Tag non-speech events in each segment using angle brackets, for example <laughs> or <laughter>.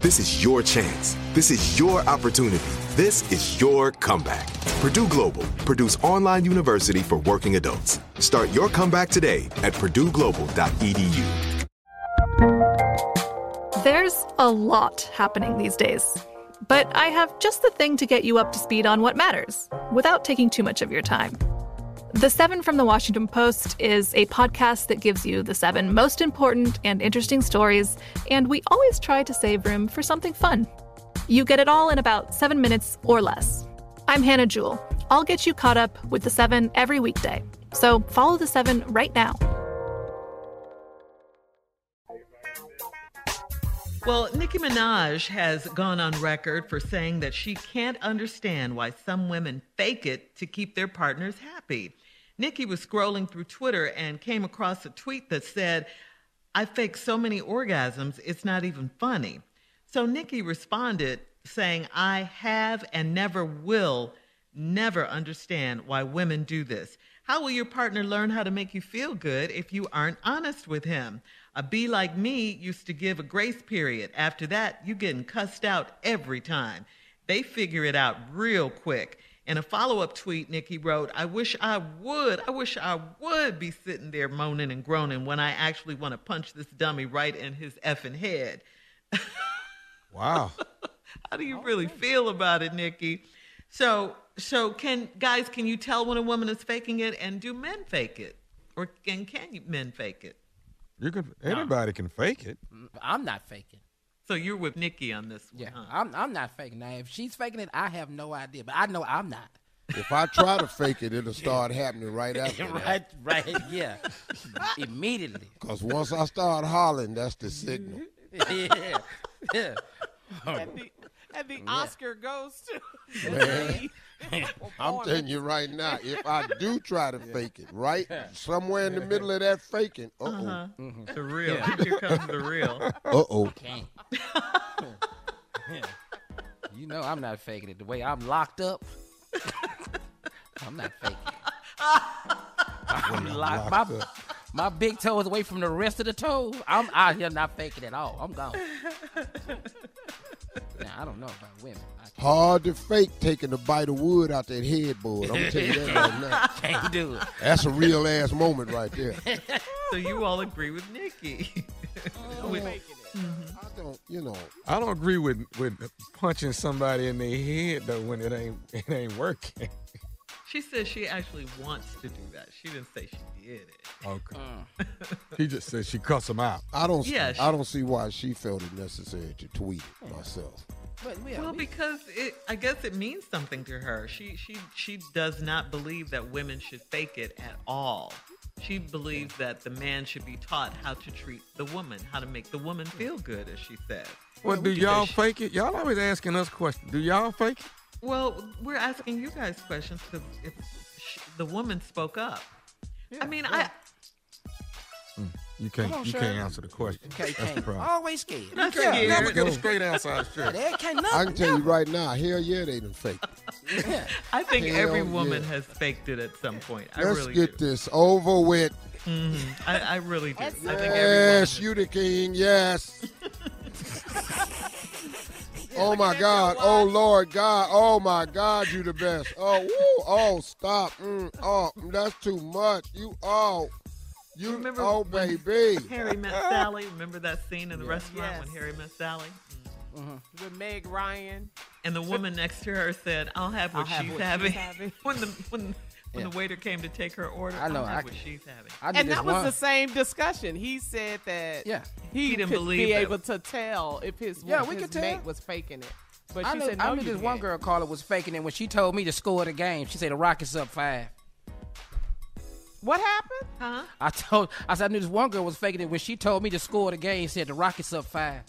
This is your chance. This is your opportunity. This is your comeback. Purdue Global, Purdue's online university for working adults. Start your comeback today at purdueglobal.edu. There's a lot happening these days. But I have just the thing to get you up to speed on what matters without taking too much of your time. The Seven from the Washington Post is a podcast that gives you the seven most important and interesting stories, and we always try to save room for something fun. You get it all in about seven minutes or less. I'm Hannah Jewell. I'll get you caught up with the seven every weekday. So follow the seven right now. Well, Nicki Minaj has gone on record for saying that she can't understand why some women fake it to keep their partners happy. Nicki was scrolling through Twitter and came across a tweet that said, I fake so many orgasms, it's not even funny. So Nicki responded saying, I have and never will never understand why women do this. How will your partner learn how to make you feel good if you aren't honest with him? A bee like me used to give a grace period. After that, you getting cussed out every time. They figure it out real quick. In a follow up tweet, Nicki wrote, I wish I would, I wish I would be sitting there moaning and groaning when I actually want to punch this dummy right in his effing head. <laughs> Wow. How do you really feel about it, Nicki? So, so can guys, can you tell when a woman is faking it, and do men fake it, or and can you, men fake it? You can anybody can fake it. I'm not faking. So you're with Nicki on this one, Yeah, huh? I'm I'm not faking. Now, if she's faking it, I have no idea. But I know I'm not. If I try to <laughs> fake it, it'll start happening right <laughs> after right, right, yeah, immediately. <laughs> Because once I start hollering, that's the signal. yeah, yeah. And the, and the Oscar goes to. Man, I'm telling you right now, if I do try to fake it, right somewhere in the middle of that faking, uh oh, Uh-huh. Mm-hmm. The real. Here comes the real. uh oh. Can't. you know I'm not faking it. The way I'm locked up, <laughs> I'm not faking it. I'm locked. My, my big toe is away from the rest of the toe. I'm out here not faking at all. I'm gone. <laughs> now I don't know about women. Hard to fake taking a bite of wood out that headboard. I'm gonna tell you that right now. <laughs> can't do it. That's a real ass moment right there. So you all agree with Nicki? With- I don't, you know, I don't agree with with punching somebody in the head though when it ain't <laughs> it ain't working. she says she actually wants to do that. She didn't say she did it. Okay. Mm. he just said she cussed him out. I don't, Yeah, I don't see why she felt it necessary to tweet it mm. myself. But, yeah, Well, we- because it, I guess it means something to her. She she she does not believe that women should fake it at all. She believes that the man should be taught how to treat the woman, how to make the woman feel good, as she said. Well, do y'all she- fake it? Y'all always asking us questions. Do y'all fake it? Well, we're asking you guys questions because if sh the woman spoke up. I mean, I You can't. On, you Shirley. can't answer the question. Okay, That's the can't. problem. Always scared. You can't scared. never get a straight answer out of Yeah, they can't I can nothing. tell you right now, hell yeah, they done fake. Yeah. I think Hell every woman yeah. has faked it at some point. I Let's really get do. this over with. hmm I, I really do. I think Yes, has- you the king. Yes. <laughs> oh my God. Oh Lord God. Oh my God, you the best. Oh, woo. Oh, stop. Mm, oh, that's too much. You oh. You Remember oh when baby. <laughs> Harry met <laughs> Sally. Remember that scene in the restaurant when Harry met Sally? Uh-huh. With Meg Ryan. And the woman next to her said, "I'll have what, I'll have she's, what she's having. <laughs> having. when the when when Yeah. the waiter came to take her order, I know, I'll have I- what she's having. And that was one. the same discussion. He said that Yeah. he, He didn't could believe be that- able to tell if his, Yeah, we his could tell. mate was faking it. But I she knew, said, I no, knew this one can't." girl caller was faking it when she told me to score the game. She said the Rockets up five. What happened? Huh? I told I said I knew this one girl was faking it when she told me to score the game. Said the Rockets up five.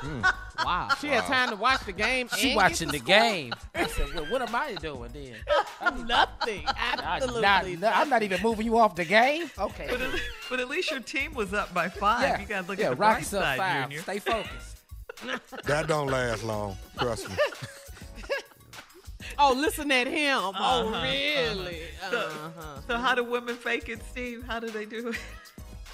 Mm. <laughs> Wow. She had time to watch the game. She and watching get the score? game. <laughs> I said, well, what am I doing then? <laughs> Nothing. I, Absolutely. not, no, I'm not even moving you off the game. Okay. But at, but at least your team was up by five. yeah, You guys look yeah, at the bright Rockets up side, five. Junior. Stay focused. That don't last long. Trust me. Oh, listen at him. Oh, Uh-huh, really? So, Uh-huh. so how do women fake it, Steve? How do they do it?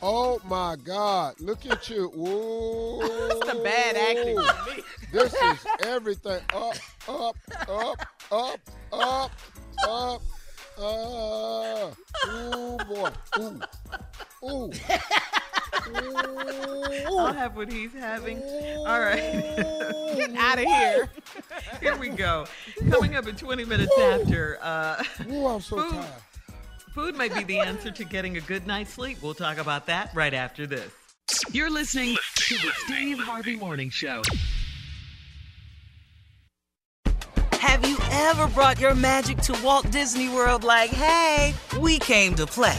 Oh my God. Look at you. <laughs> Whoa. That's the bad acting for me. This is everything. Up, up, up, up, up, up. Uh, ooh, boy. Ooh. Ooh. <laughs> I'll have what he's having. All right. <laughs> Get out of here. <laughs> Here we go. Coming up in 20 minutes after, uh, Ooh, I'm so Food. tired. food may be the answer to getting a good night's sleep. We'll talk about that right after this. You're listening to the Steve Harvey Morning Show. Have you ever brought your magic to Walt Disney World like, hey, we came to play?